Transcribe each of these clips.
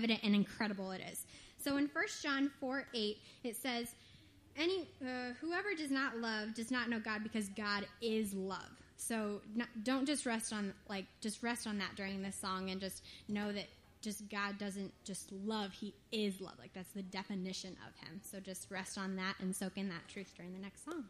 evident and incredible it is. So in 1 John 4 8, it says, any uh, whoever does not love does not know God because God is love. So not, don't just rest on like just rest on that during this song and just know that just God doesn't just love, he is love. Like that's the definition of him. So just rest on that and soak in that truth during the next song.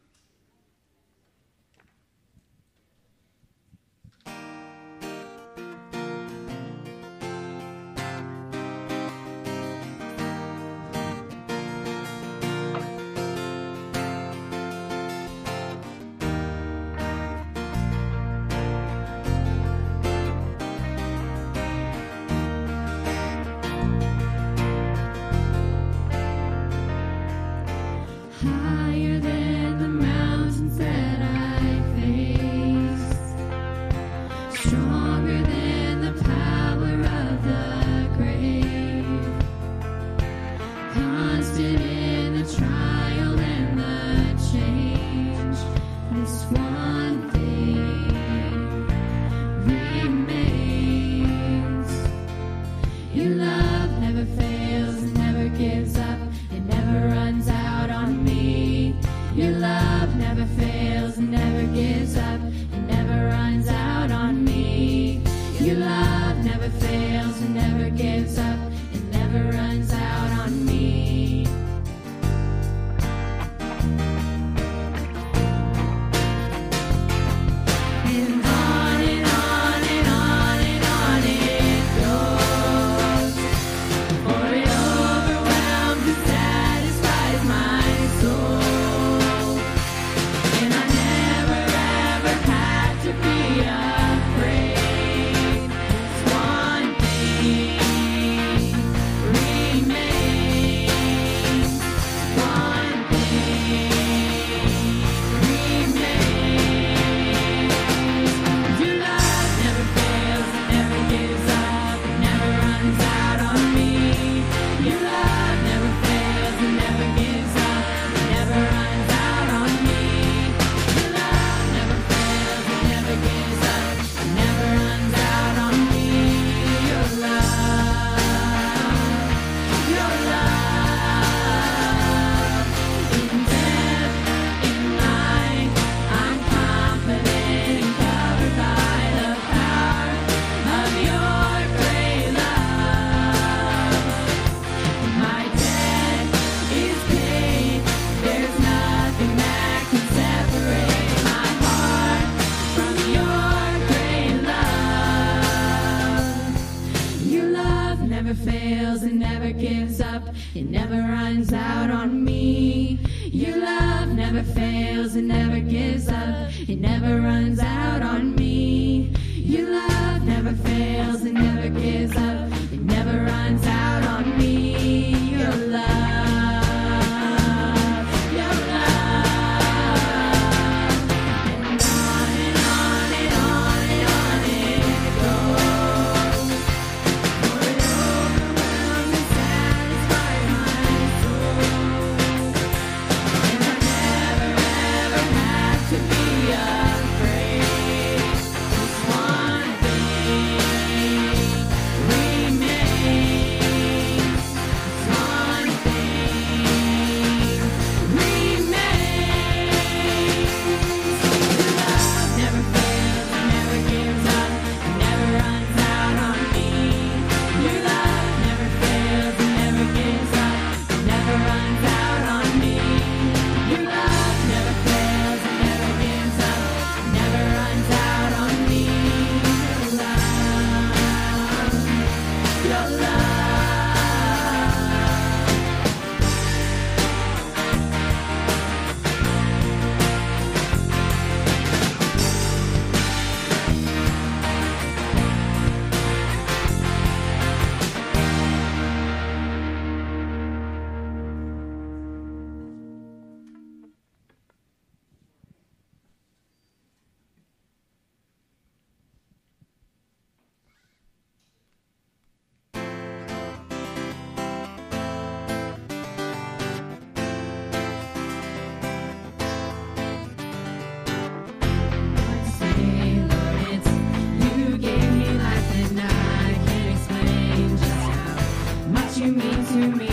to me.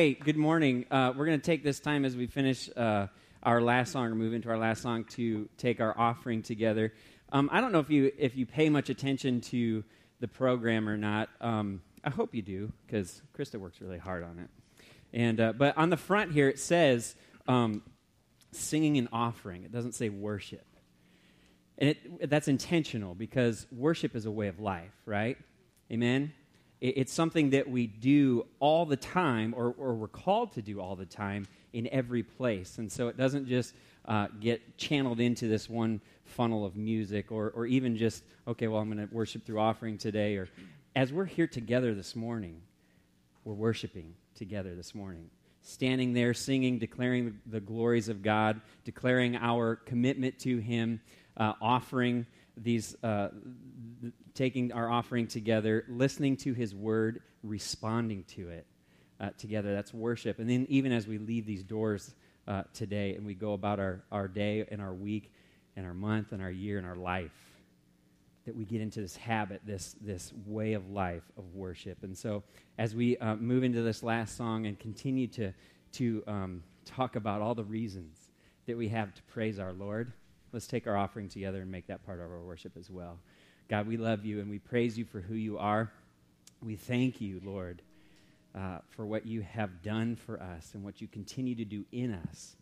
Hey, good morning. Uh, we're going to take this time as we finish uh, our last song or move into our last song to take our offering together. Um, I don't know if you if you pay much attention to the program or not. Um, I hope you do because Krista works really hard on it. And uh, but on the front here it says um, singing an offering. It doesn't say worship, and it, that's intentional because worship is a way of life, right? Amen. It, it's something that we do all the time, or, or we're called to do all the time in every place. And so it doesn't just uh, get channeled into this one funnel of music, or, or even just, okay, well, I'm going to worship through offering today. Or as we're here together this morning, we're worshiping together this morning. Standing there, singing, declaring the glories of God, declaring our commitment to Him, uh, offering these, uh, th- taking our offering together, listening to His word, responding to it uh, together. That's worship. And then, even as we leave these doors uh, today and we go about our, our day and our week and our month and our year and our life, that we get into this habit, this, this way of life of worship. And so, as we uh, move into this last song and continue to, to um, talk about all the reasons that we have to praise our Lord, let's take our offering together and make that part of our worship as well. God, we love you and we praise you for who you are. We thank you, Lord, uh, for what you have done for us and what you continue to do in us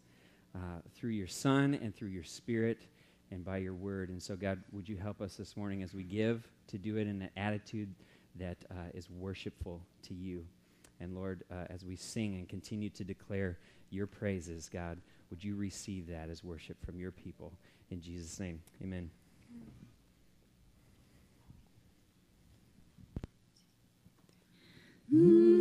uh, through your Son and through your Spirit and by your word. And so, God, would you help us this morning as we give to do it in an attitude that uh, is worshipful to you? And Lord, uh, as we sing and continue to declare your praises, God, would you receive that as worship from your people? In Jesus' name, amen. The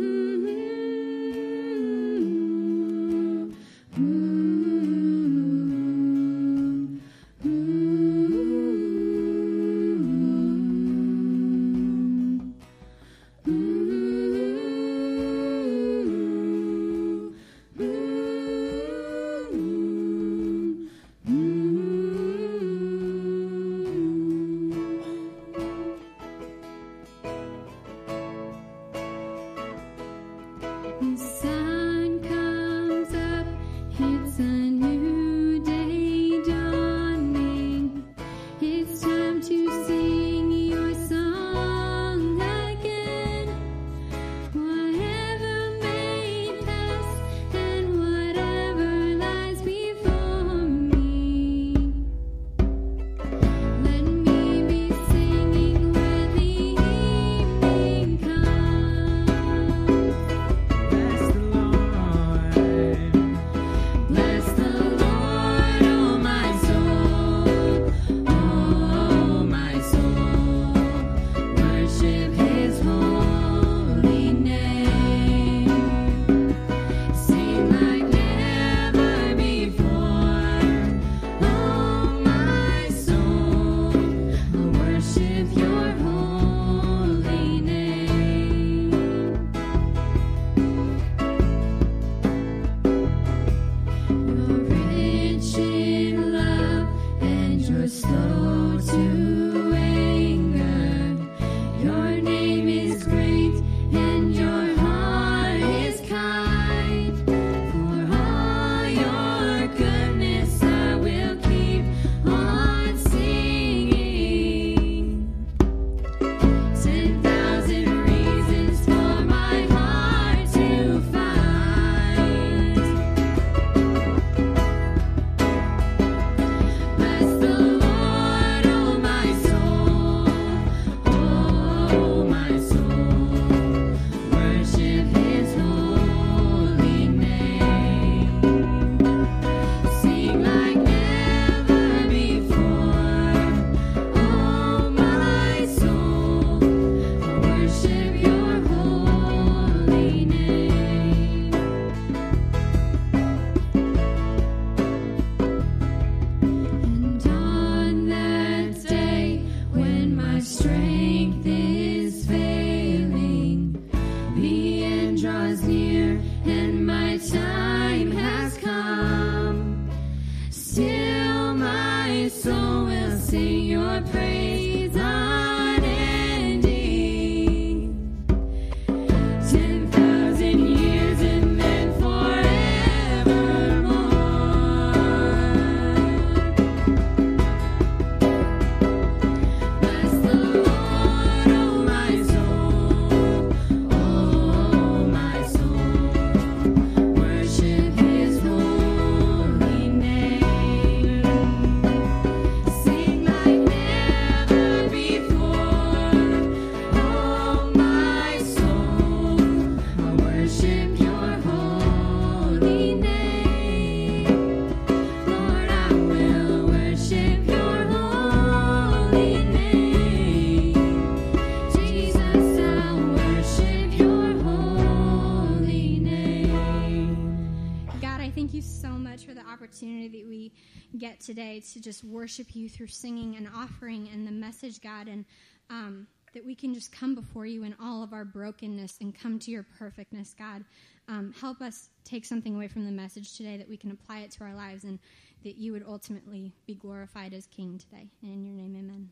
to just worship you through singing and offering and the message, God, and um, that we can just come before you in all of our brokenness and come to your perfectness, God. Um, help us take something away from the message today that we can apply it to our lives and that you would ultimately be glorified as King today. And in your name, amen.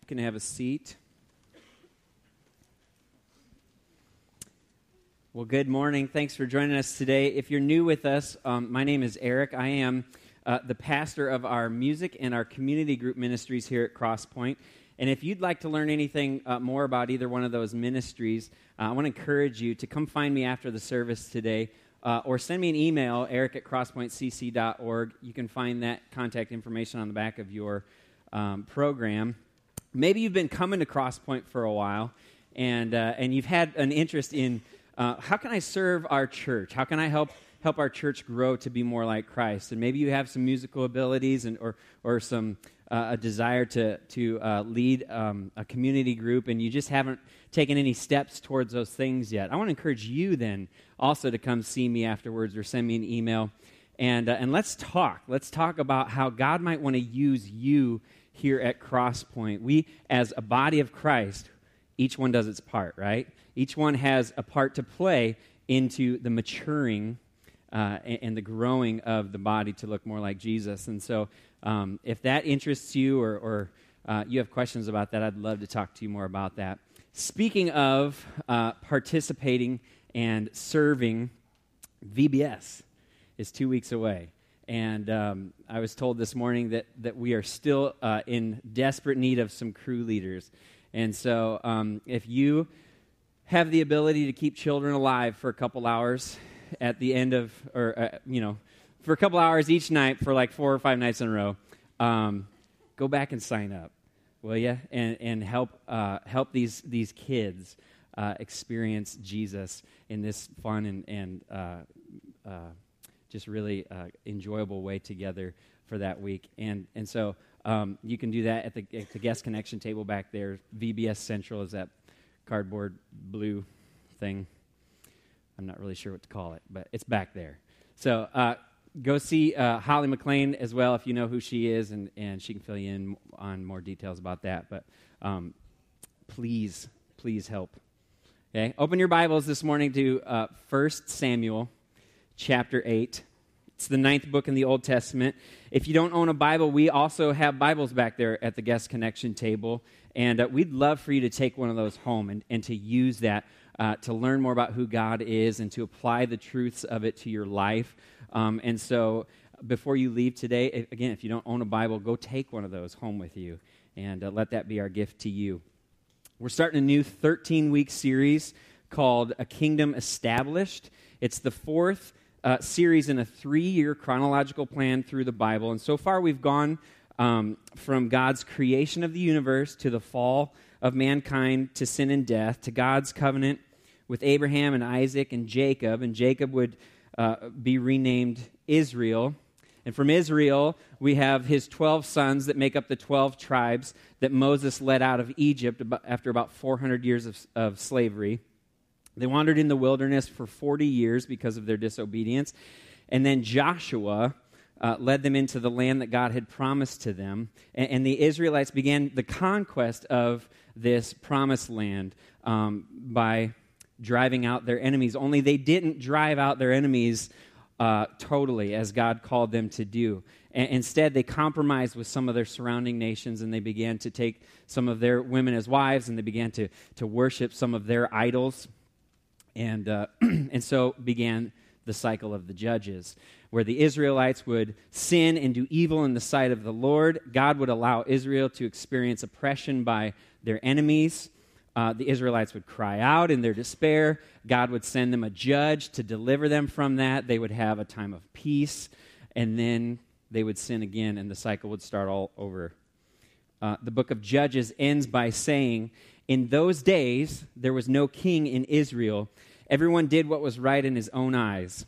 You can have a seat. Well, good morning. Thanks for joining us today. If you're new with us, um, my name is Eric. I am uh, the pastor of our music and our community group ministries here at Crosspoint. And if you'd like to learn anything uh, more about either one of those ministries, uh, I want to encourage you to come find me after the service today uh, or send me an email, eric at crosspointcc.org. You can find that contact information on the back of your um, program. Maybe you've been coming to Crosspoint for a while and, uh, and you've had an interest in uh, how can I serve our church? How can I help help our church grow to be more like Christ? And maybe you have some musical abilities and or or some uh, a desire to to uh, lead um, a community group, and you just haven't taken any steps towards those things yet. I want to encourage you then also to come see me afterwards or send me an email, and uh, and let's talk. Let's talk about how God might want to use you here at Crosspoint. We as a body of Christ, each one does its part, right? Each one has a part to play into the maturing uh, and, and, the growing of the body to look more like Jesus. And so, um, if that interests you or, or uh, you have questions about that, I'd love to talk to you more about that. Speaking of uh, participating and serving, VBS is two weeks away. And um, I was told this morning that, that we are still uh, in desperate need of some crew leaders. And so, um, if you have the ability to keep children alive for a couple hours at the end of, or, uh, you know, for a couple hours each night for like four or five nights in a row, um, go back and sign up, will you? And, and help, uh, help these, these kids uh, experience Jesus in this fun and, and uh, uh, just really uh, enjoyable way together for that week. And, and so um, you can do that at the, at the guest connection table back there. VBS Central is that cardboard blue thing. I'm not really sure what to call it, but it's back there. So uh, go see uh, Holly McLean as well if you know who she is, and, and she can fill you in on more details about that. But um, please, please help. Okay, open your Bibles this morning to uh, 1 Samuel chapter 8. It's the ninth book in the Old Testament. If you don't own a Bible, we also have Bibles back there at the guest connection table. And uh, we'd love for you to take one of those home and, and to use that uh, to learn more about who God is and to apply the truths of it to your life. Um, and so, before you leave today, again, if you don't own a Bible, go take one of those home with you and uh, let that be our gift to you. We're starting a new 13 week series called A Kingdom Established. It's the fourth uh, series in a three year chronological plan through the Bible. And so far, we've gone um, from God's creation of the universe to the fall of mankind to sin and death to God's covenant with Abraham and Isaac and Jacob. And Jacob would uh, be renamed Israel. And from Israel, we have his 12 sons that make up the 12 tribes that Moses led out of Egypt after about 400 years of, of slavery. They wandered in the wilderness for 40 years because of their disobedience. And then Joshua uh, led them into the land that God had promised to them. And, and the Israelites began the conquest of this promised land um, by driving out their enemies. Only they didn't drive out their enemies uh, totally as God called them to do. And instead, they compromised with some of their surrounding nations and they began to take some of their women as wives and they began to, to worship some of their idols. And, uh, and so began the cycle of the judges, where the Israelites would sin and do evil in the sight of the Lord. God would allow Israel to experience oppression by their enemies. Uh, the Israelites would cry out in their despair. God would send them a judge to deliver them from that. They would have a time of peace, and then they would sin again, and the cycle would start all over. Uh, the book of Judges ends by saying, In those days, there was no king in Israel Everyone did what was right in his own eyes.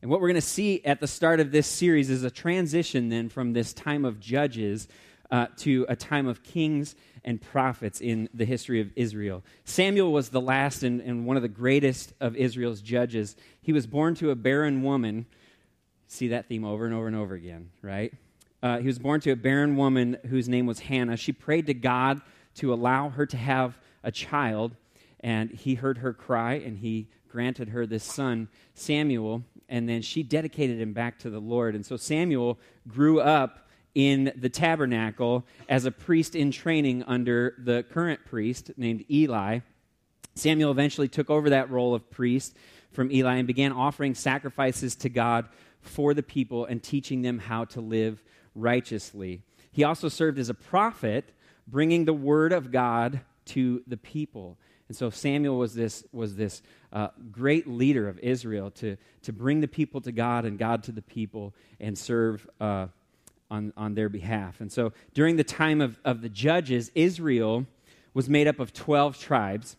And what we're going to see at the start of this series is a transition then from this time of judges uh, to a time of kings and prophets in the history of Israel. Samuel was the last and, and one of the greatest of Israel's judges. He was born to a barren woman. See that theme over and over and over again, right? Uh, he was born to a barren woman whose name was Hannah. She prayed to God to allow her to have a child, and he heard her cry, and he granted her this son, Samuel, and then she dedicated him back to the Lord. And so Samuel grew up in the tabernacle as a priest in training under the current priest named Eli. Samuel eventually took over that role of priest from Eli and began offering sacrifices to God for the people and teaching them how to live righteously. He also served as a prophet, bringing the word of God to the people. And so Samuel was this, was this uh, great leader of Israel to, to bring the people to God and God to the people and serve uh, on, on their behalf. And so during the time of, of the judges, Israel was made up of 12 tribes,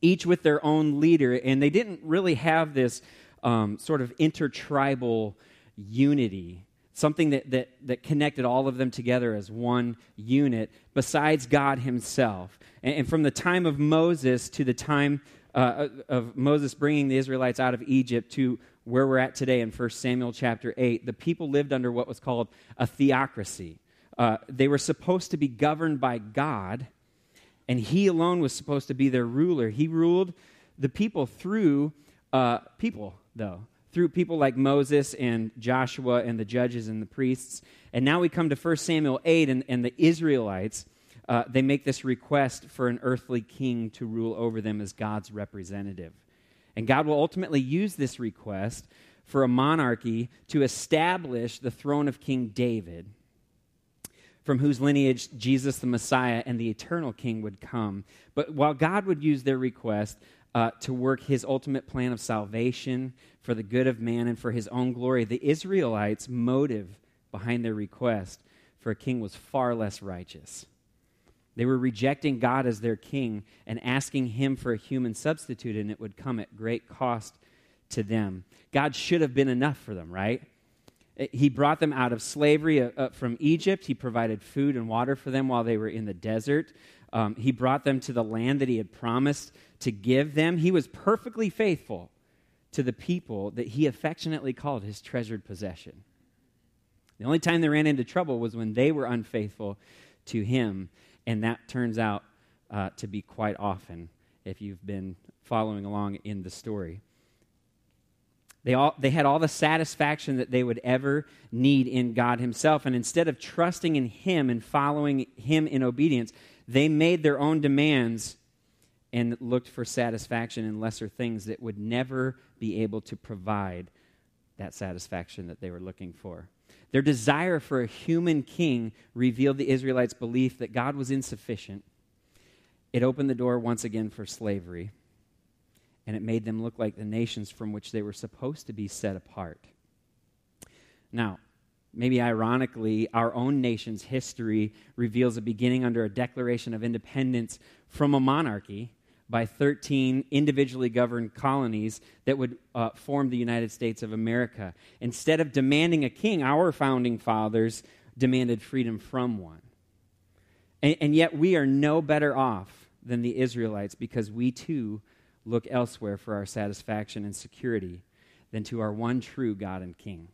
each with their own leader, and they didn't really have this um, sort of intertribal unity something that, that, that connected all of them together as one unit besides God Himself. And, and from the time of Moses to the time uh, of Moses bringing the Israelites out of Egypt to where we're at today in 1 Samuel chapter 8, the people lived under what was called a theocracy. Uh, they were supposed to be governed by God, and He alone was supposed to be their ruler. He ruled the people through uh, people, though through people like Moses and Joshua and the judges and the priests. And now we come to 1 Samuel 8, and, and the Israelites, uh, they make this request for an earthly king to rule over them as God's representative. And God will ultimately use this request for a monarchy to establish the throne of King David, from whose lineage Jesus the Messiah and the eternal king would come. But while God would use their request, uh, to work his ultimate plan of salvation for the good of man and for his own glory. The Israelites' motive behind their request for a king was far less righteous. They were rejecting God as their king and asking him for a human substitute, and it would come at great cost to them. God should have been enough for them, right? He brought them out of slavery uh, from Egypt. He provided food and water for them while they were in the desert. Um, he brought them to the land that he had promised to give them. He was perfectly faithful to the people that he affectionately called his treasured possession. The only time they ran into trouble was when they were unfaithful to him, and that turns out uh, to be quite often if you've been following along in the story. They, all, they had all the satisfaction that they would ever need in God Himself. And instead of trusting in Him and following Him in obedience, they made their own demands and looked for satisfaction in lesser things that would never be able to provide that satisfaction that they were looking for. Their desire for a human king revealed the Israelites' belief that God was insufficient. It opened the door once again for slavery, and it made them look like the nations from which they were supposed to be set apart. Now, maybe ironically, our own nation's history reveals a beginning under a declaration of independence from a monarchy by 13 individually governed colonies that would uh, form the United States of America. Instead of demanding a king, our founding fathers demanded freedom from one. And, and yet, we are no better off than the Israelites because we too look elsewhere for our satisfaction and security than to our one true God and King.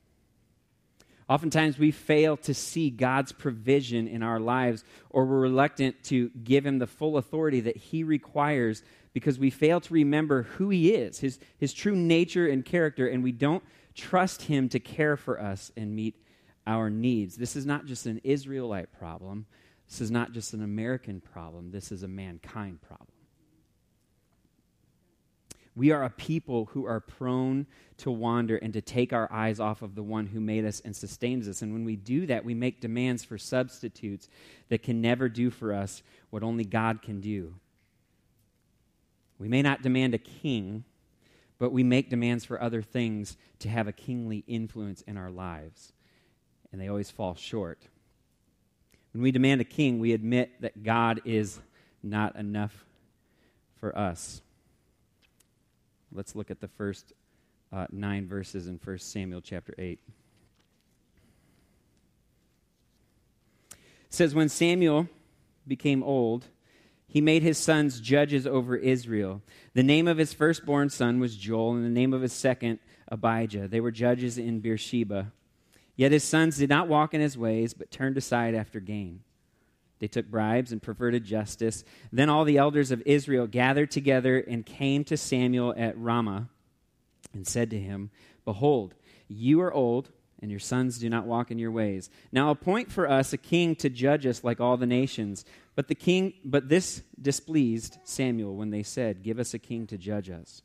Oftentimes, we fail to see God's provision in our lives, or we're reluctant to give Him the full authority that He requires because we fail to remember who He is, His, his true nature and character, and we don't trust Him to care for us and meet our needs. This is not just an Israelite problem, this is not just an American problem, this is a mankind problem. We are a people who are prone to wander and to take our eyes off of the one who made us and sustains us. And when we do that, we make demands for substitutes that can never do for us what only God can do. We may not demand a king, but we make demands for other things to have a kingly influence in our lives. And they always fall short. When we demand a king, we admit that God is not enough for us. Let's look at the first uh, nine verses in 1 Samuel chapter 8. says, When Samuel became old, he made his sons judges over Israel. The name of his firstborn son was Joel, and the name of his second, Abijah. They were judges in Beersheba. Yet his sons did not walk in his ways, but turned aside after gain. They took bribes and perverted justice. Then all the elders of Israel gathered together and came to Samuel at Ramah and said to him, Behold, you are old, and your sons do not walk in your ways. Now appoint for us a king to judge us like all the nations. But the king but this displeased Samuel when they said, Give us a king to judge us.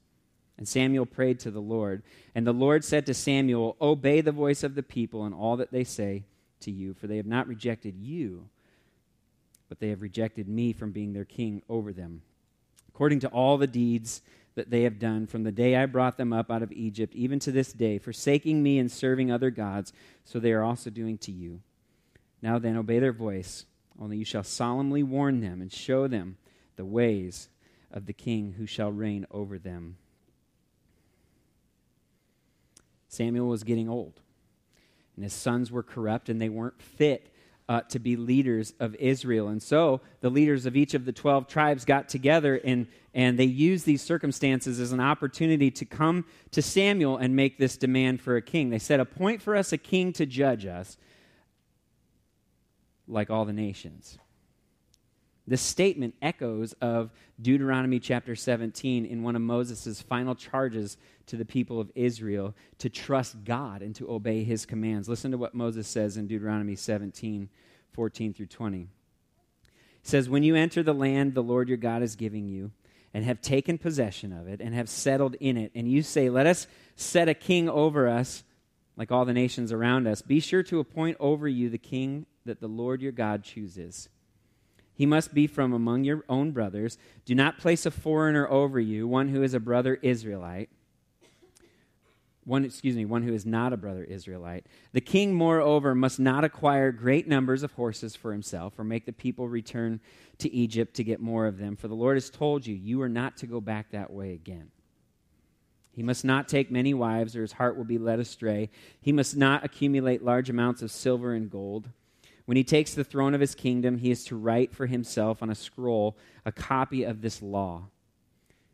And Samuel prayed to the Lord, and the Lord said to Samuel, Obey the voice of the people and all that they say to you, for they have not rejected you, but they have rejected me from being their king over them. According to all the deeds that they have done from the day I brought them up out of Egypt, even to this day, forsaking me and serving other gods, so they are also doing to you. Now then, obey their voice, only you shall solemnly warn them and show them the ways of the king who shall reign over them. Samuel was getting old, and his sons were corrupt, and they weren't fit uh, to be leaders of Israel. And so the leaders of each of the 12 tribes got together and, and they used these circumstances as an opportunity to come to Samuel and make this demand for a king. They said, Appoint for us a king to judge us like all the nations. This statement echoes of Deuteronomy chapter 17 in one of Moses' final charges to the people of Israel to trust God and to obey his commands. Listen to what Moses says in Deuteronomy 17 14 through 20. He says, When you enter the land the Lord your God is giving you, and have taken possession of it, and have settled in it, and you say, Let us set a king over us like all the nations around us, be sure to appoint over you the king that the Lord your God chooses. He must be from among your own brothers. Do not place a foreigner over you, one who is a brother Israelite. One, excuse me, one who is not a brother Israelite. The king, moreover, must not acquire great numbers of horses for himself or make the people return to Egypt to get more of them. For the Lord has told you, you are not to go back that way again. He must not take many wives, or his heart will be led astray. He must not accumulate large amounts of silver and gold. When he takes the throne of his kingdom, he is to write for himself on a scroll a copy of this law,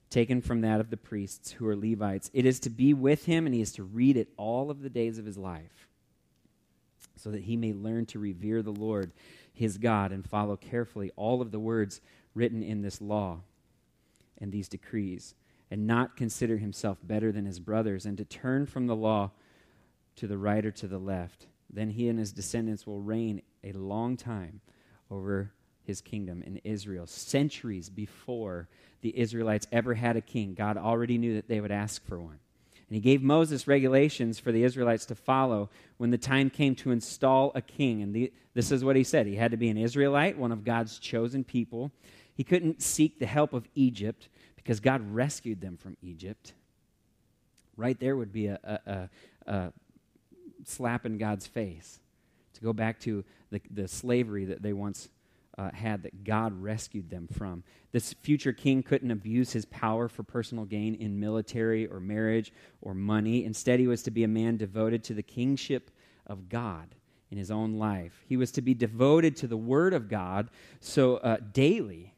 taken from that of the priests who are Levites. It is to be with him, and he is to read it all of the days of his life, so that he may learn to revere the Lord his God and follow carefully all of the words written in this law and these decrees, and not consider himself better than his brothers, and to turn from the law to the right or to the left. Then he and his descendants will reign a long time over his kingdom in Israel. Centuries before the Israelites ever had a king, God already knew that they would ask for one. And he gave Moses regulations for the Israelites to follow when the time came to install a king. And the, this is what he said he had to be an Israelite, one of God's chosen people. He couldn't seek the help of Egypt because God rescued them from Egypt. Right there would be a, a, a, a slap in God's face to go back to the, the slavery that they once uh, had that God rescued them from. This future king couldn't abuse his power for personal gain in military or marriage or money. Instead, he was to be a man devoted to the kingship of God in his own life. He was to be devoted to the word of God so uh, daily,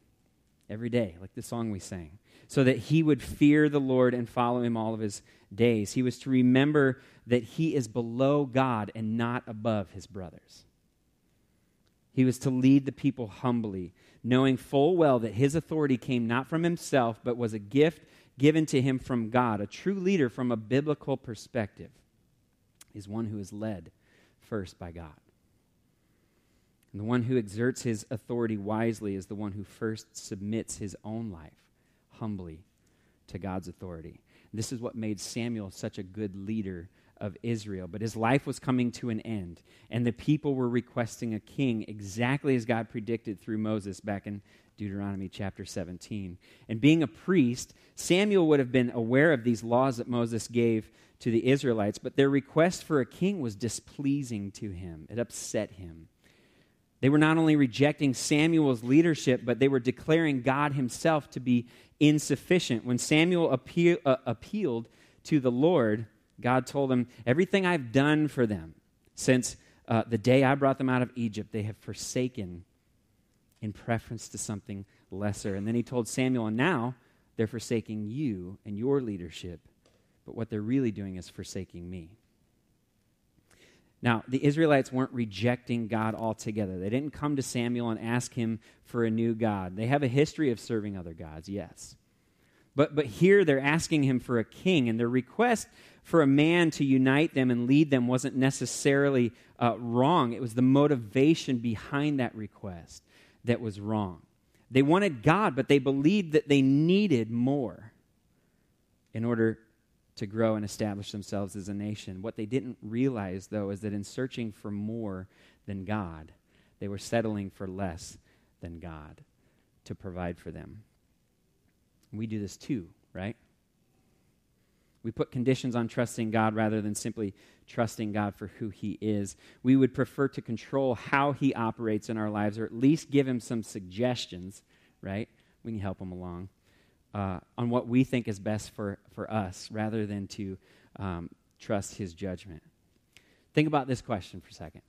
every day, like the song we sang, so that he would fear the Lord and follow him all of his days. He was to remember that he is below God and not above his brothers. He was to lead the people humbly, knowing full well that his authority came not from himself, but was a gift given to him from God. A true leader, from a biblical perspective, is one who is led first by God. And the one who exerts his authority wisely is the one who first submits his own life humbly to God's authority. This is what made Samuel such a good leader of Israel. But his life was coming to an end, and the people were requesting a king exactly as God predicted through Moses back in Deuteronomy chapter 17. And being a priest, Samuel would have been aware of these laws that Moses gave to the Israelites, but their request for a king was displeasing to him. It upset him. They were not only rejecting Samuel's leadership, but they were declaring God himself to be insufficient. When Samuel appeal, uh, appealed to the Lord, God told him, Everything I've done for them since uh, the day I brought them out of Egypt, they have forsaken in preference to something lesser. And then he told Samuel, and now they're forsaking you and your leadership, but what they're really doing is forsaking me. Now, the Israelites weren't rejecting God altogether. They didn't come to Samuel and ask him for a new God. They have a history of serving other gods, yes. But, but here they're asking him for a king, and their request for a man to unite them and lead them wasn't necessarily uh, wrong. It was the motivation behind that request that was wrong. They wanted God, but they believed that they needed more in order to grow and establish themselves as a nation. What they didn't realize, though, is that in searching for more than God, they were settling for less than God to provide for them. We do this too, right? We put conditions on trusting God rather than simply trusting God for who He is. We would prefer to control how He operates in our lives, or at least give Him some suggestions, right? We can help Him along uh, on what we think is best for, for us rather than to um, trust His judgment. Think about this question for a second.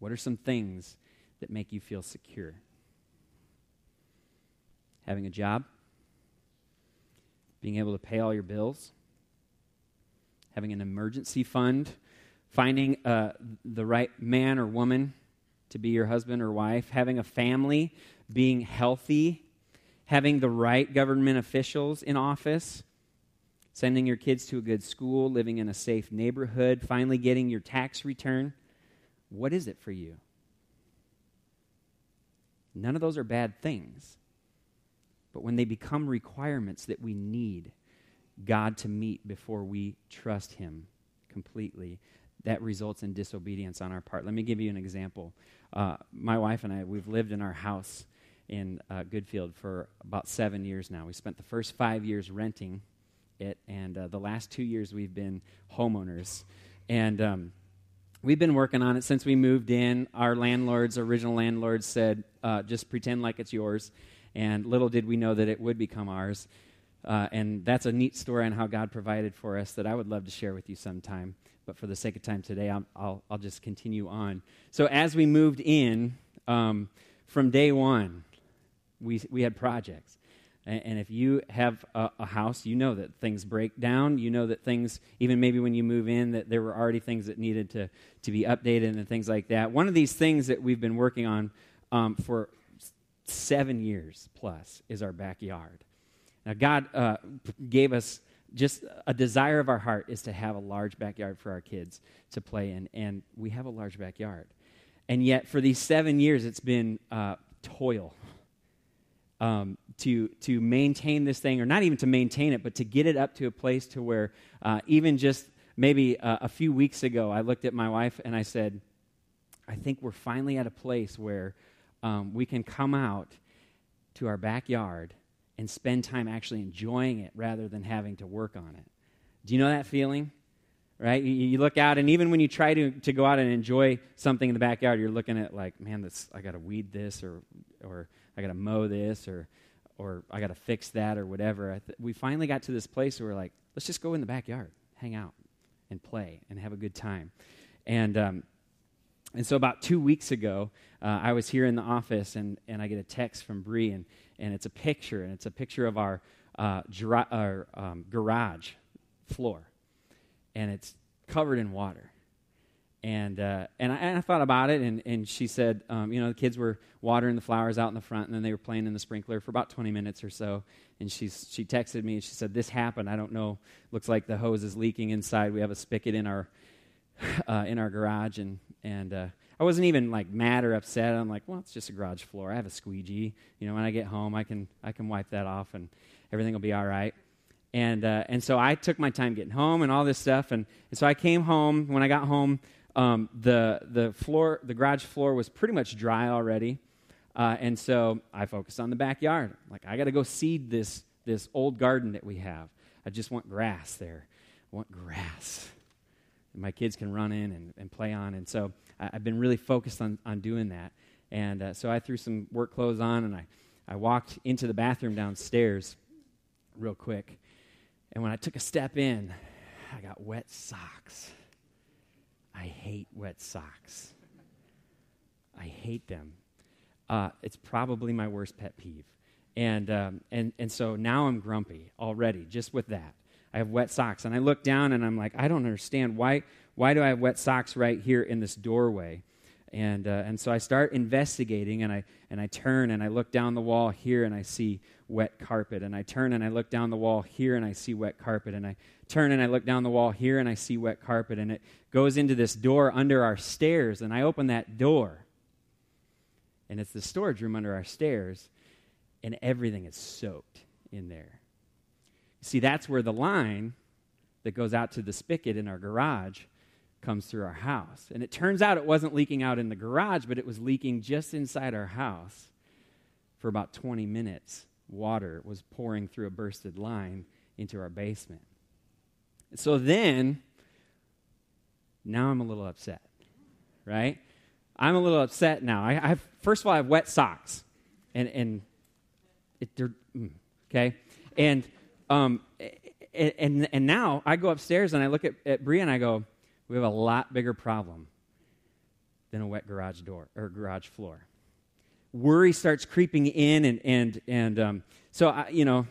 What are some things that make you feel secure? Having a job? Being able to pay all your bills? Having an emergency fund? Finding uh, the right man or woman to be your husband or wife? Having a family? Being healthy? Having the right government officials in office? Sending your kids to a good school? Living in a safe neighborhood? Finally getting your tax return? What is it for you? None of those are bad things. But when they become requirements that we need God to meet before we trust Him completely, that results in disobedience on our part. Let me give you an example. Uh, my wife and I, we've lived in our house in uh, Goodfield for about seven years now. We spent the first five years renting it, and uh, the last two years we've been homeowners. And um, we've been working on it since we moved in. Our landlords, original landlords, said, uh, just pretend like it's yours. And little did we know that it would become ours. Uh, and that's a neat story on how God provided for us that I would love to share with you sometime. But for the sake of time today, I'll, I'll, I'll just continue on. So, as we moved in, um, from day one, we, we had projects. And, and if you have a, a, house, you know that things break down. You know that things, even maybe when you move in, that there were already things that needed to, to be updated and things like that. One of these things that we've been working on um, for seven years plus is our backyard. Now, God uh, gave us just a desire of our heart is to have a large backyard for our kids to play in, and we have a large backyard. And yet, for these seven years, it's been uh, toil um, to to maintain this thing, or not even to maintain it, but to get it up to a place to where uh, even just maybe uh, a few weeks ago, I looked at my wife and I said, "I think we're finally at a place where um, we can come out to our backyard and spend time actually enjoying it rather than having to work on it." Do you know that feeling? Right? You, you look out, and even when you try to, to go out and enjoy something in the backyard, you're looking at like, man, this I got to weed this, or or I got to mow this, or or I got to fix that, or whatever. Th- we finally got to this place where we're like, let's just go in the backyard, hang out, and play, and have a good time. And um, and so about two weeks ago, uh, I was here in the office, and and I get a text from Bree, and and it's a picture, and it's a picture of our uh, our um, garage floor, and it's covered in water and uh, and, I, and, I, thought about it, and, and she said, um, you know, the kids were watering the flowers out in the front, and then they were playing in the sprinkler for about 20 minutes or so. And she's, she texted me, and she said, "This happened. I don't know. Looks like the hose is leaking inside. We have a spigot in our uh, in our garage, and and uh, I wasn't even like mad or upset. I'm like, well, it's just a garage floor. I have a squeegee. You know, when I get home, I can I can wipe that off, and everything will be all right." And uh, and so I took my time getting home and all this stuff, and, and so I came home. When I got home um, the the floor, the garage floor was pretty much dry already, uh, and so I focused on the backyard. Like I got to go seed this this old garden that we have. I just want grass there. I want grass. And my kids can run in and, and play on. And so I, have been really focused on, on doing that. And uh, so I threw some work clothes on and I, I walked into the bathroom downstairs real quick. And when I took a step in, I got wet socks. I hate wet socks. I hate them. Uh, it's probably my worst pet peeve. And, um, and, and so now I'm grumpy already just with that. I have wet socks. And I look down and I'm like, I don't understand. Why, why do I have wet socks right here in this doorway? And, uh, and so I start investigating and I, and I turn and I look down the wall here and I see wet carpet. And I turn and I look down the wall here and I see wet carpet. And I turn and I look down the wall here and I see wet carpet. And it goes into this door under our stairs. And I open that door. And it's the storage room under our stairs. And everything is soaked in there. See, that's where the line that goes out to the spigot in our garage comes through our house. And it turns out it wasn't leaking out in the garage, but it was leaking just inside our house for about 20 minutes. Water was pouring through a bursted line into our basement. So then, now I'm a little upset, right? I'm a little upset now. I, I have, first of all, I have wet socks, and and it, they're mm, okay, and um, and and now I go upstairs and I look at at Bria and I go, we have a lot bigger problem than a wet garage door or garage floor. Worry starts creeping in, and and and um, so I, you know,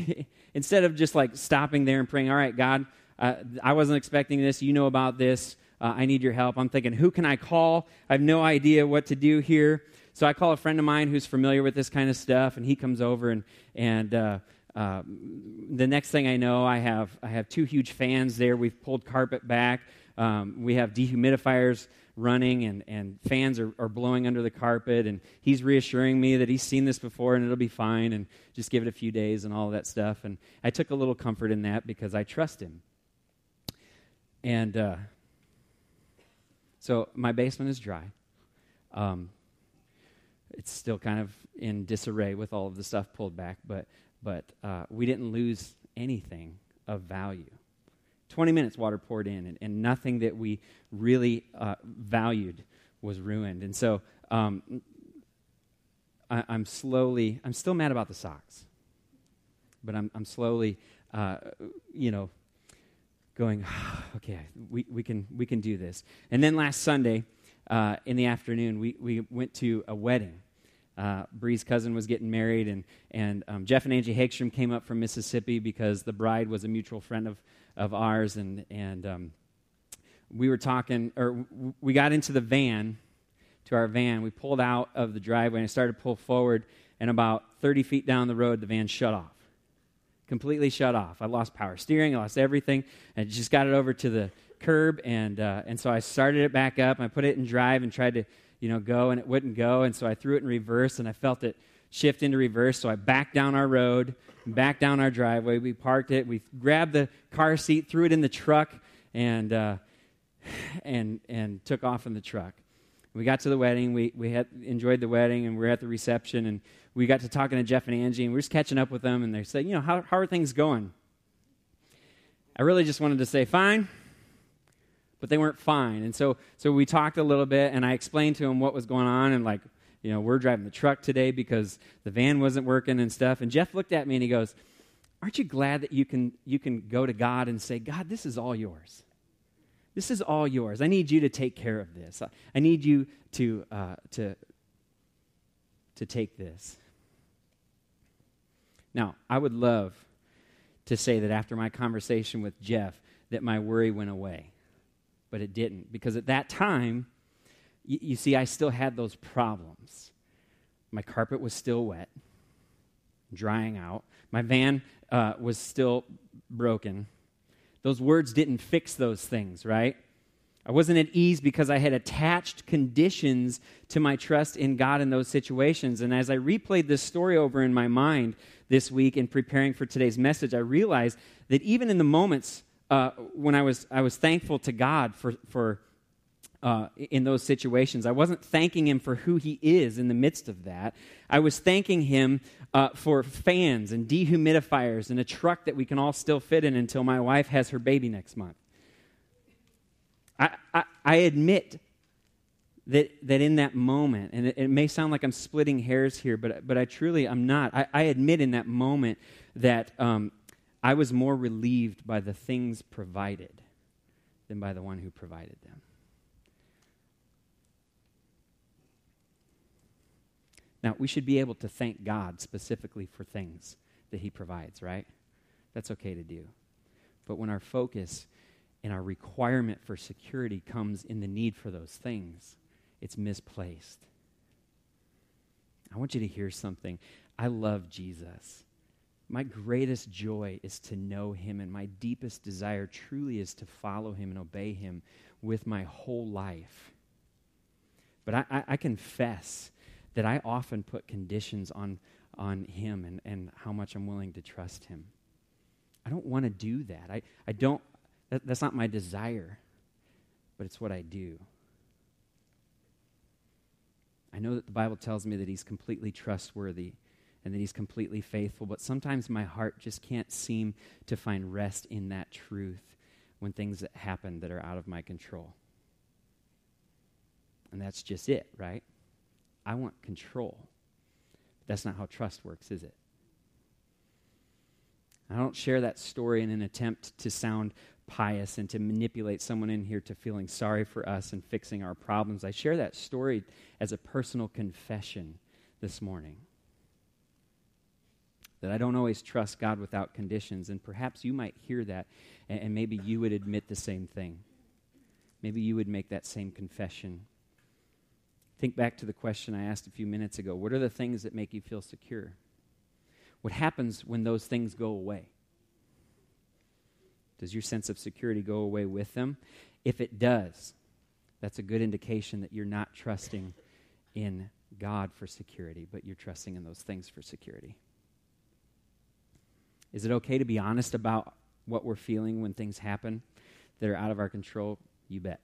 instead of just like stopping there and praying, all right, God, uh, I wasn't expecting this. You know about this. Uh, I need your help. I'm thinking, who can I call? I have no idea what to do here. So I call a friend of mine who's familiar with this kind of stuff, and he comes over, and and uh, uh, the next thing I know, I have I have two huge fans there. We've pulled carpet back. Um, we have dehumidifiers running, and and fans are, are blowing under the carpet. And he's reassuring me that he's seen this before, and it'll be fine, and just give it a few days, and all that stuff. And I took a little comfort in that because I trust him. And uh, so my basement is dry. Um, it's still kind of in disarray with all of the stuff pulled back, but but uh, we didn't lose anything of value. 20 minutes water poured in, and, and nothing that we really uh, valued was ruined. And so um, I, am slowly, I'm still mad about the socks, but I'm, I'm slowly, uh, you know, going, okay, we, we, can, we can do this. And then last Sunday uh, in the afternoon, we, we went to a wedding. Uh, Bree's cousin was getting married, and, and um, Jeff and Angie Hagstrom came up from Mississippi because the bride was a mutual friend of, of ours. And, and um, we were talking, or we got into the van, to our van. We pulled out of the driveway and I started to pull forward, and about 30 feet down the road, the van shut off. Completely shut off. I lost power steering, I lost everything, and just got it over to the curb. And, uh, and so I started it back up, I put it in drive and tried to you know, go, and it wouldn't go. And so I threw it in reverse, and I felt it shift into reverse. So I backed down our road, back down our driveway. We parked it. We grabbed the car seat, threw it in the truck, and uh, and and took off in the truck. We got to the wedding. We we had enjoyed the wedding, and we are at the reception, and we got to talking to Jeff and Angie, and we are just catching up with them. And they said, you know, how how are things going? I really just wanted to say, fine but they weren't fine. And so, so we talked a little bit, and I explained to him what was going on, and like, you know, we're driving the truck today because the van wasn't working and stuff. And Jeff looked at me and he goes, "Aren't you glad that you can you can go to God and say, God, this is all yours. This is all yours. I need you to take care of this. I need you to uh, to to take this." Now, I would love to say that after my conversation with Jeff, that my worry went away but it didn't. Because at that time, y- you see, I still had those problems. My carpet was still wet, drying out. My van uh, was still broken. Those words didn't fix those things, right? I wasn't at ease because I had attached conditions to my trust in God in those situations. And as I replayed this story over in my mind this week in preparing for today's message, I realized that even in the moments uh, when I was, I was thankful to God for, for uh, in those situations. I wasn't thanking Him for who He is in the midst of that. I was thanking Him uh, for fans and dehumidifiers and a truck that we can all still fit in until my wife has her baby next month. I, I, I admit that, that in that moment, and it, it, may sound like I'm splitting hairs here, but, but I truly I'm not. I, I admit in that moment that um, I was more relieved by the things provided than by the one who provided them. Now, we should be able to thank God specifically for things that He provides, right? That's okay to do. But when our focus and our requirement for security comes in the need for those things, it's misplaced. I want you to hear something. I love Jesus. My greatest joy is to know him, and my deepest desire truly is to follow him and obey him with my whole life. But I, I, I confess that I often put conditions on, on him and, and how much I'm willing to trust him. I don't want to do that. I, I don't, that, that's not my desire, but it's what I do. I know that the Bible tells me that he's completely trustworthy and that he's completely faithful, but sometimes my heart just can't seem to find rest in that truth when things happen that are out of my control. And that's just it, right? I want control. But that's not how trust works, is it? I don't share that story in an attempt to sound pious and to manipulate someone in here to feeling sorry for us and fixing our problems. I share that story as a personal confession this morning. That I don't always trust God without conditions, and perhaps you might hear that, and, and maybe you would admit the same thing. Maybe you would make that same confession. Think back to the question I asked a few minutes ago What are the things that make you feel secure? What happens when those things go away? Does your sense of security go away with them? If it does, that's a good indication that you're not trusting in God for security, but you're trusting in those things for security. Is it okay to be honest about what we're feeling when things happen that are out of our control? You bet.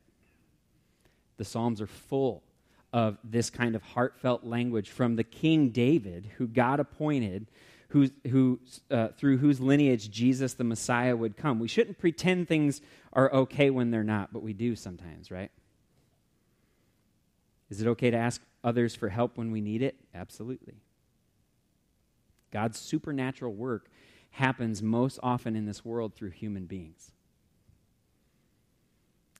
The Psalms are full of this kind of heartfelt language from the King David, who God appointed who, who, uh, through whose lineage Jesus the Messiah would come. We shouldn't pretend things are okay when they're not, but we do sometimes, right? Is it okay to ask others for help when we need it? Absolutely. God's supernatural work happens most often in this world through human beings.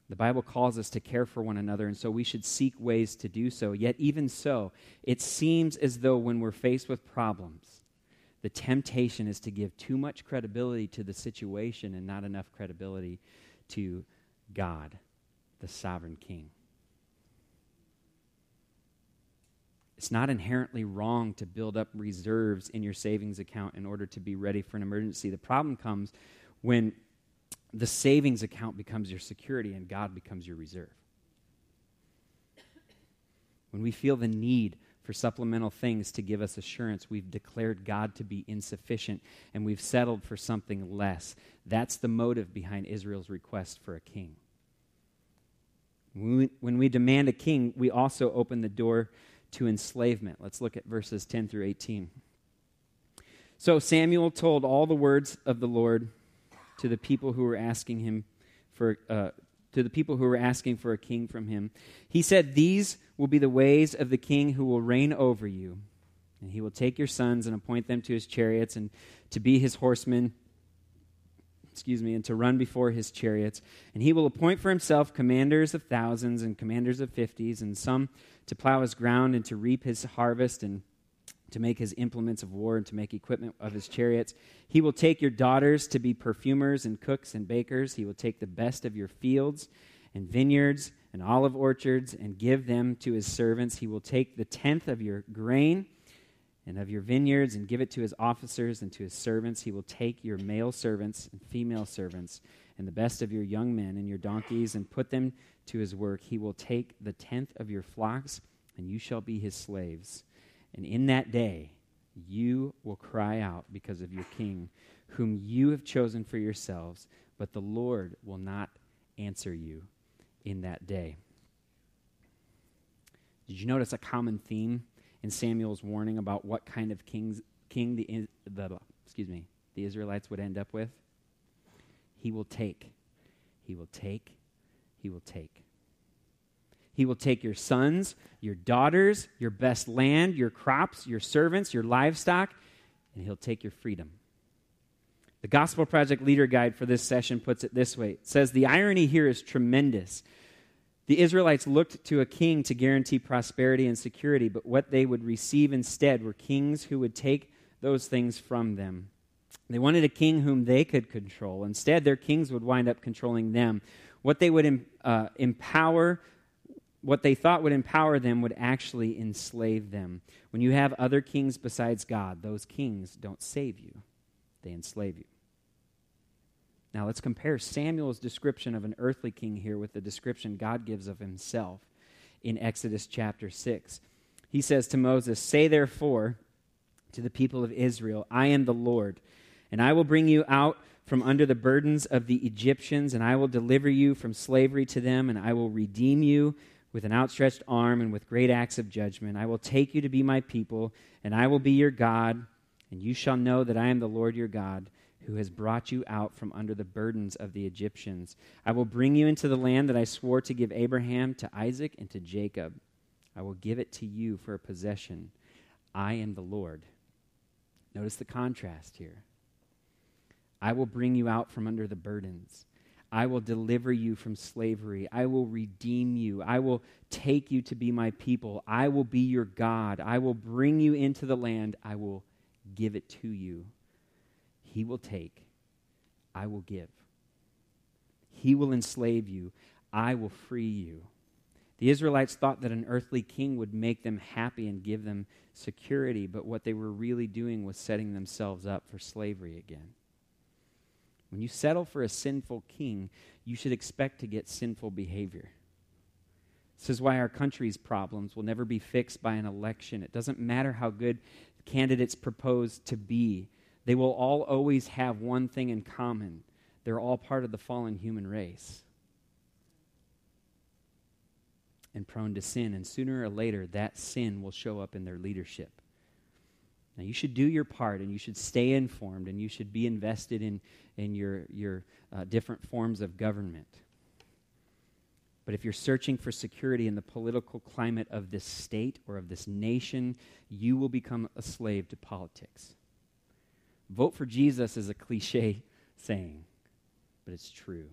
The Bible calls us to care for one another, and so we should seek ways to do so. Yet, even so, it seems as though when we're faced with problems, the temptation is to give too much credibility to the situation and not enough credibility to God, the sovereign king. It's not inherently wrong to build up reserves in your savings account in order to be ready for an emergency. The problem comes when the savings account becomes your security and God becomes your reserve. When we feel the need for supplemental things to give us assurance. We've declared God to be insufficient and we've settled for something less. That's the motive behind Israel's request for a king. When we, demand a king, we also open the door to enslavement. Let's look at verses 10 through 18. So Samuel told all the words of the Lord to the people who were asking him for uh, to the people who were asking for a king from him. He said, These will be the ways of the king who will reign over you. And he will take your sons and appoint them to his chariots and to be his horsemen, excuse me, and to run before his chariots. And he will appoint for himself commanders of thousands and commanders of fifties, and some to plow his ground and to reap his harvest and to make his implements of war and to make equipment of his chariots. He will take your daughters to be perfumers and cooks and bakers. He will take the best of your fields and vineyards and olive orchards and give them to his servants. He will take the tenth of your grain and of your vineyards and give it to his officers and to his servants. He will take your male servants and female servants and the best of your young men and your donkeys and put them to his work. He will take the tenth of your flocks, and you shall be his slaves. And in that day, you will cry out because of your king, whom you have chosen for yourselves, but the Lord will not answer you in that day. Did you notice a common theme in Samuel's warning about what kind of kings, king the, the, excuse me, the Israelites would end up with? He will take, he will take, he will take. He will take your sons, your daughters, your best land, your crops, your servants, your livestock, and he'll take your freedom. The Gospel Project Leader Guide for this session puts it this way it says, The irony here is tremendous. The Israelites looked to a king to guarantee prosperity and security, but what they would receive instead were kings who would take those things from them. They wanted a king whom they could control. Instead, their kings would wind up controlling them. What they would uh, empower, what they thought would empower them, would actually enslave them. When you have other kings besides God, those kings don't save you, they enslave you. Now let's compare Samuel's description of an earthly king here with the description God gives of himself in Exodus chapter 6. He says to Moses, Say therefore to the people of Israel, I am the Lord, and I will bring you out from under the burdens of the Egyptians, and I will deliver you from slavery to them, and I will redeem you with an outstretched arm and with great acts of judgment. I will take you to be my people, and I will be your God, and you shall know that I am the Lord your God who has brought you out from under the burdens of the Egyptians. I will bring you into the land that I swore to give Abraham, to Isaac, and to Jacob. I will give it to you for a possession. I am the Lord. Notice the contrast here. I will bring you out from under the burdens. I will deliver you from slavery. I will redeem you. I will take you to be my people. I will be your God. I will bring you into the land. I will give it to you. He will take, I will give. He will enslave you, I will free you. The Israelites thought that an earthly king would make them happy and give them security, but what they were really doing was setting themselves up for slavery again. When you settle for a sinful king, you should expect to get sinful behavior. This is why our country's problems will never be fixed by an election. It doesn't matter how good candidates propose to be, they will all always have one thing in common they're all part of the fallen human race and prone to sin. And sooner or later, that sin will show up in their leadership. Now, you should do your part and you should stay informed and you should be invested in, in your, your uh, different forms of government. But if you're searching for security in the political climate of this state or of this nation, you will become a slave to politics. Vote for Jesus is a cliche saying, but it's true.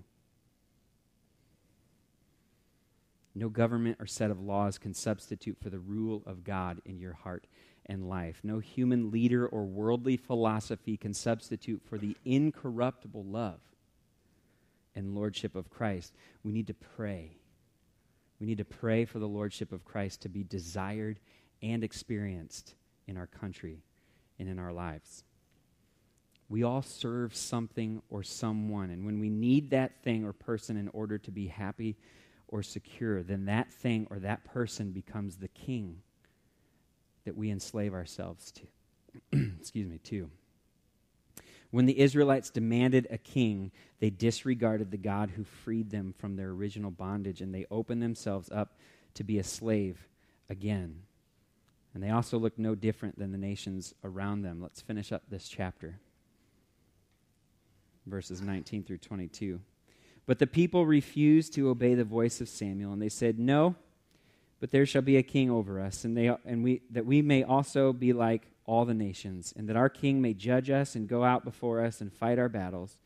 No government or set of laws can substitute for the rule of God in your heart and life. No human leader or worldly philosophy can substitute for the incorruptible love and lordship of Christ. We need to pray. We need to pray for the lordship of Christ to be desired and experienced in our country and in our lives. We all serve something or someone, and when we need that thing or person in order to be happy or secure, then that thing or that person becomes the king that we enslave ourselves to. Excuse me, to. When the Israelites demanded a king, they disregarded the God who freed them from their original bondage and they opened themselves up to be a slave again. And they also looked no different than the nations around them. Let's finish up this chapter. Verses 19 through 22. But the people refused to obey the voice of Samuel, and they said, No, but there shall be a king over us, and, they, and we, that we may also be like all the nations, and that our king may judge us and go out before us and fight our battles.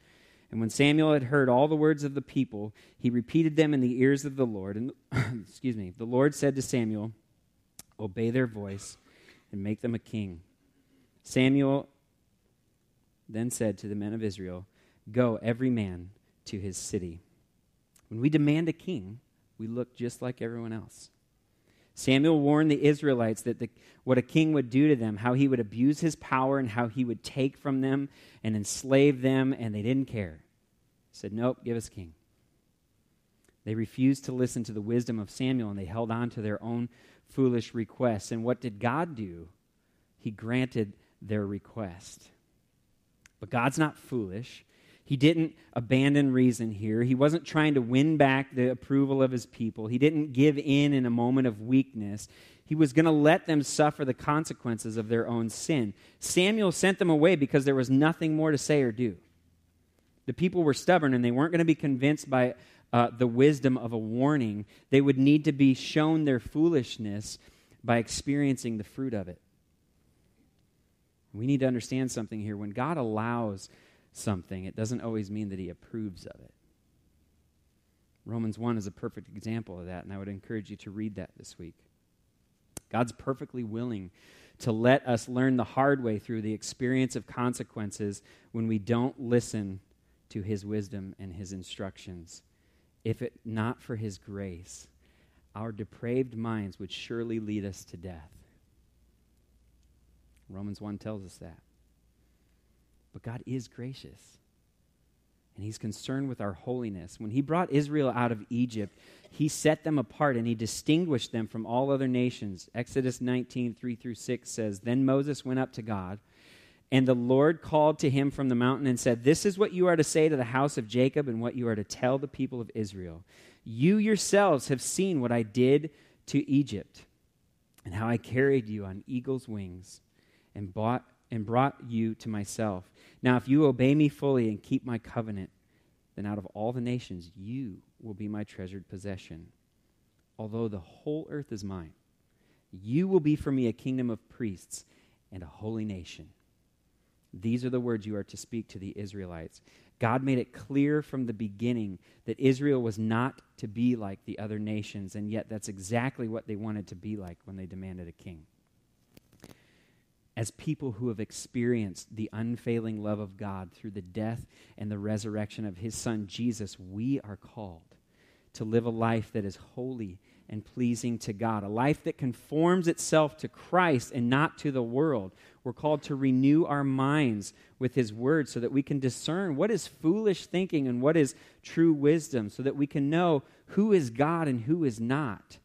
And when Samuel had heard all the words of the people, he repeated them in the ears of the Lord. And excuse me, the Lord said to Samuel, Obey their voice and make them a king. Samuel then said to the men of Israel, Go, every man to his city. When we demand a king, we look just like everyone else. Samuel warned the Israelites that the, what a king would do to them, how he would abuse his power and how he would take from them and enslave them, and they didn't care. He said, Nope, give us king. They refused to listen to the wisdom of Samuel and they held on to their own foolish requests. And what did God do? He granted their request. But God's not foolish. He didn't abandon reason here. He wasn't trying to win back the approval of his people. He didn't give in in a moment of weakness. He was going to let them suffer the consequences of their own sin. Samuel sent them away because there was nothing more to say or do. The people were stubborn and they weren't going to be convinced by uh, the wisdom of a warning. They would need to be shown their foolishness by experiencing the fruit of it. We need to understand something here. When God allows something, it doesn't always mean that he approves of it. Romans 1 is a perfect example of that, and I would encourage you to read that this week. God's perfectly willing to let us learn the hard way through the experience of consequences when we don't listen to his wisdom and his instructions. If it not for his grace, our depraved minds would surely lead us to death. Romans 1 tells us that. But God is gracious. And he's concerned with our holiness. When he brought Israel out of Egypt, he set them apart and he distinguished them from all other nations. Exodus 19, 3 through 6 says Then Moses went up to God, and the Lord called to him from the mountain and said, This is what you are to say to the house of Jacob, and what you are to tell the people of Israel. You yourselves have seen what I did to Egypt, and how I carried you on eagle's wings and bought and brought you to myself. Now, if you obey me fully and keep my covenant, then out of all the nations you will be my treasured possession. Although the whole earth is mine, you will be for me a kingdom of priests and a holy nation. These are the words you are to speak to the Israelites. God made it clear from the beginning that Israel was not to be like the other nations, and yet that's exactly what they wanted to be like when they demanded a king as people who have experienced the unfailing love of God through the death and the resurrection of his son Jesus, we are called to live a life that is holy and pleasing to God, a life that conforms itself to Christ and not to the world. We're called to renew our minds with his word so that we can discern what is foolish thinking and what is true wisdom, so that we can know who is God and who is not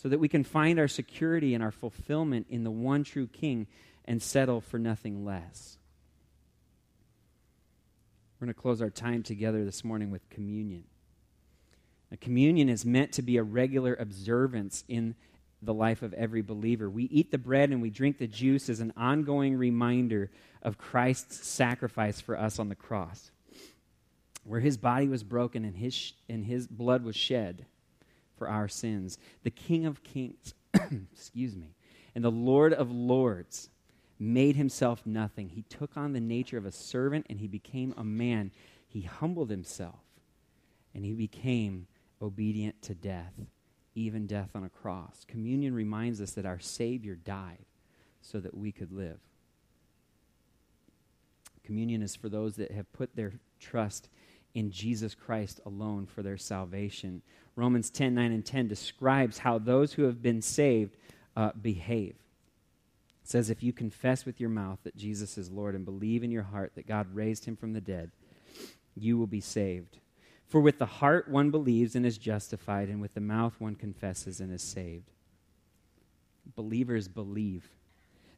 so that we can find our security and our fulfillment in the one true King and settle for nothing less. We're going to close our time together this morning with communion. Now, communion is meant to be a regular observance in the life of every believer. We eat the bread and we drink the juice as an ongoing reminder of Christ's sacrifice for us on the cross, where his body was broken and his, and his blood was shed for our sins. The King of Kings, excuse me, and the Lord of Lords made himself nothing. He took on the nature of a servant and he became a man. He humbled himself and he became obedient to death, even death on a cross. Communion reminds us that our Savior died so that we could live. Communion is for those that have put their trust in Jesus Christ alone for their salvation. Romans 10 9 and 10 describes how those who have been saved uh, behave. It says, If you confess with your mouth that Jesus is Lord and believe in your heart that God raised him from the dead, you will be saved. For with the heart one believes and is justified, and with the mouth one confesses and is saved. Believers believe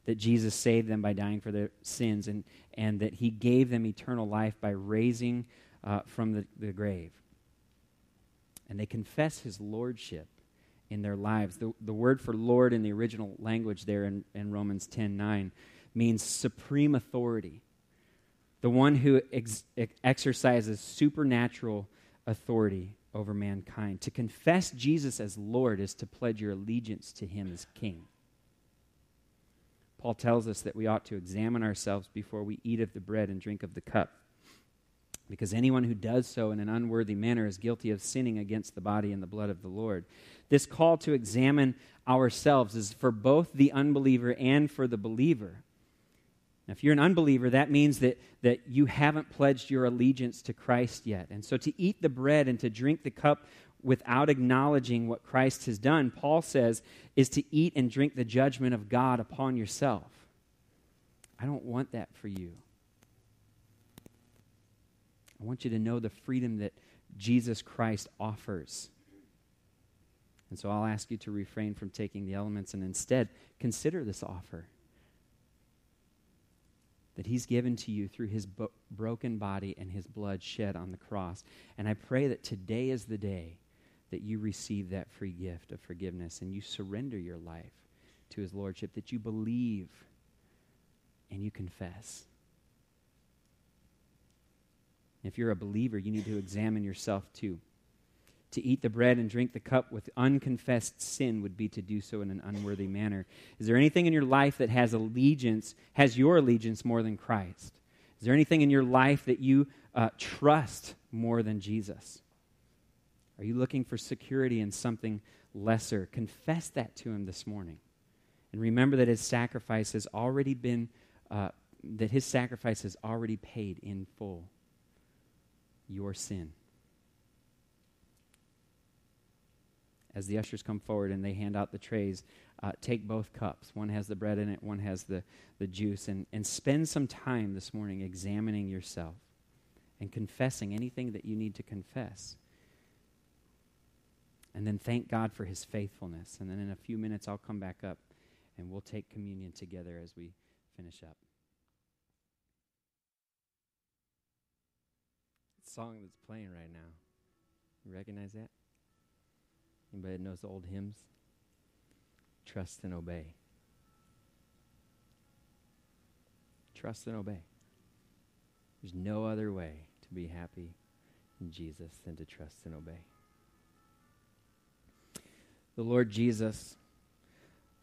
that Jesus saved them by dying for their sins and, and that he gave them eternal life by raising uh, from the, the grave. And they confess his lordship in their lives. The, the word for Lord in the original language there in, in Romans 10 9 means supreme authority. The one who ex- exercises supernatural authority over mankind. To confess Jesus as Lord is to pledge your allegiance to him as King. Paul tells us that we ought to examine ourselves before we eat of the bread and drink of the cup because anyone who does so in an unworthy manner is guilty of sinning against the body and the blood of the Lord. This call to examine ourselves is for both the unbeliever and for the believer. Now, if you're an unbeliever, that means that, that you haven't pledged your allegiance to Christ yet. And so to eat the bread and to drink the cup without acknowledging what Christ has done, Paul says, is to eat and drink the judgment of God upon yourself. I don't want that for you. I want you to know the freedom that Jesus Christ offers. And so I'll ask you to refrain from taking the elements and instead consider this offer that He's given to you through His bo- broken body and His blood shed on the cross. And I pray that today is the day that you receive that free gift of forgiveness and you surrender your life to His Lordship, that you believe and you confess. If you're a believer, you need to examine yourself too. To eat the bread and drink the cup with unconfessed sin would be to do so in an unworthy manner. Is there anything in your life that has allegiance, has your allegiance more than Christ? Is there anything in your life that you uh, trust more than Jesus? Are you looking for security in something lesser? Confess that to Him this morning. And remember that His sacrifice has already been, uh, that His sacrifice has already paid in full your sin. As the ushers come forward and they hand out the trays, uh, take both cups. One has the bread in it, one has the, the juice. And, and spend some time this morning examining yourself and confessing anything that you need to confess. And then thank God for his faithfulness. And then in a few minutes, I'll come back up and we'll take communion together as we finish up. Song that's playing right now. You recognize that? Anybody that knows the old hymns? Trust and obey. Trust and obey. There's no other way to be happy in Jesus than to trust and obey. The Lord Jesus,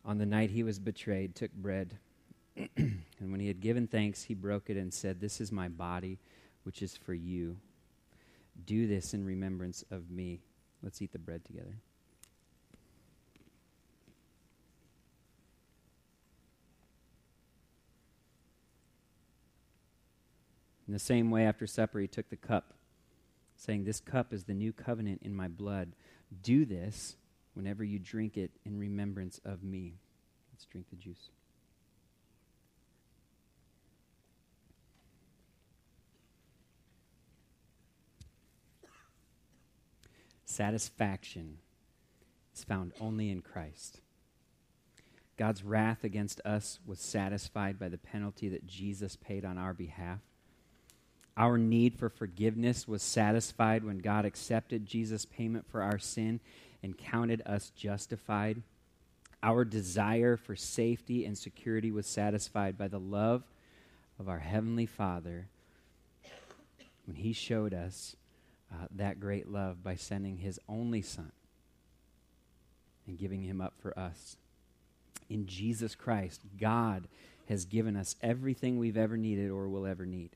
on the night he was betrayed, took bread. and when he had given thanks, he broke it and said, This is my body, which is for you. Do this in remembrance of me. Let's eat the bread together. In the same way, after supper, he took the cup, saying, This cup is the new covenant in my blood. Do this whenever you drink it in remembrance of me. Let's drink the juice. Satisfaction is found only in Christ. God's wrath against us was satisfied by the penalty that Jesus paid on our behalf. Our need for forgiveness was satisfied when God accepted Jesus' payment for our sin and counted us justified. Our desire for safety and security was satisfied by the love of our Heavenly Father when He showed us uh, that great love by sending His only Son and giving Him up for us. In Jesus Christ, God has given us everything we've ever needed or will ever need.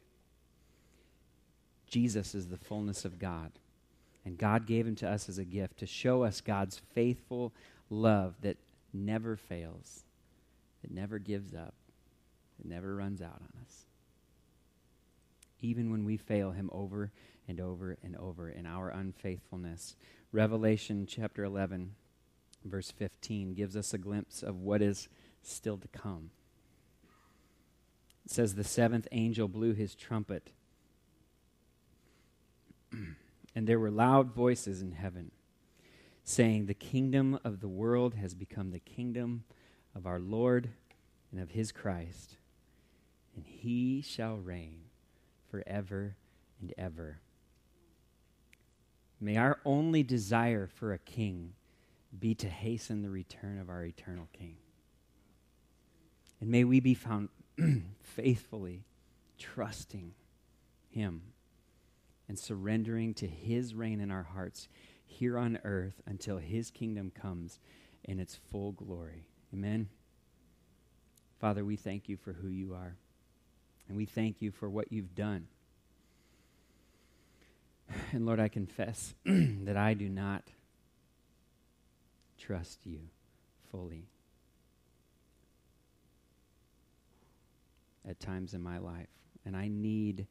Jesus is the fullness of God. And God gave him to us as a gift to show us God's faithful love that never fails, that never gives up, that never runs out on us. Even when we fail him over and over and over in our unfaithfulness. Revelation chapter 11, verse 15, gives us a glimpse of what is still to come. It says, The seventh angel blew his trumpet and there were loud voices in heaven saying, The kingdom of the world has become the kingdom of our Lord and of his Christ, and he shall reign forever and ever. May our only desire for a king be to hasten the return of our eternal king. And may we be found faithfully trusting him and surrendering to His reign in our hearts here on earth until His kingdom comes in its full glory. Amen. Father, we thank you for who you are, and we thank you for what you've done. And Lord, I confess that I do not trust you fully at times in my life. And I need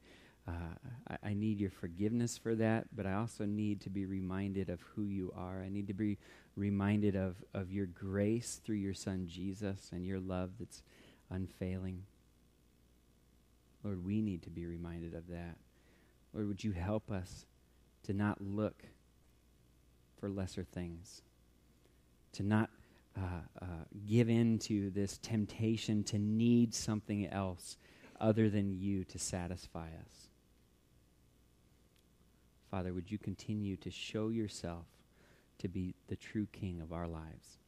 uh, I, I, need your forgiveness for that, but I also need to be reminded of who you are. I need to be reminded of, of your grace through your Son Jesus and your love that's unfailing. Lord, we need to be reminded of that. Lord, would you help us to not look for lesser things, to not uh, uh, give in to this temptation to need something else other than you to satisfy us. Father, would you continue to show yourself to be the true King of our lives?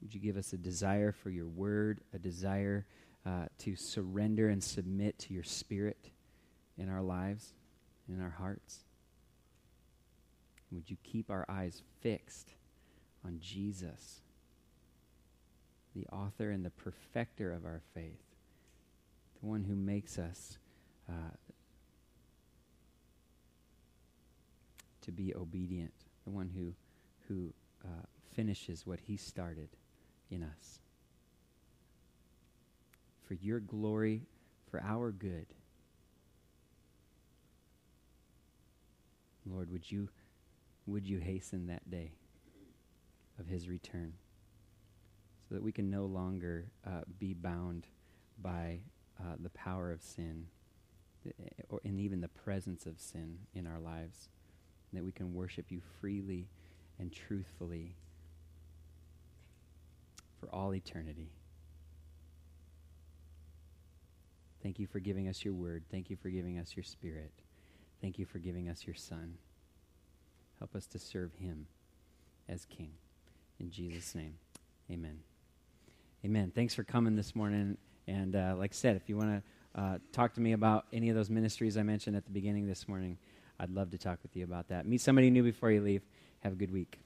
Would you give us a desire for your word, a desire uh, to surrender and submit to your spirit in our lives, in our hearts? Would you keep our eyes fixed on Jesus, the author and the perfecter of our faith, the one who makes us uh, to be obedient, the one who, who uh, finishes what he started in us. For your glory, for our good. Lord, would you, would you hasten that day of his return so that we can no longer uh, be bound by uh, the power of sin or and even the presence of sin in our lives, that we can worship you freely and truthfully for all eternity. Thank you for giving us your word. Thank you for giving us your spirit. Thank you for giving us your son. Help us to serve him as king. In Jesus' name, amen. Amen. Thanks for coming this morning. And uh, like I said, if you want to uh, talk to me about any of those ministries I mentioned at the beginning this morning, I'd love to talk with you about that. Meet somebody new before you leave. Have a good week.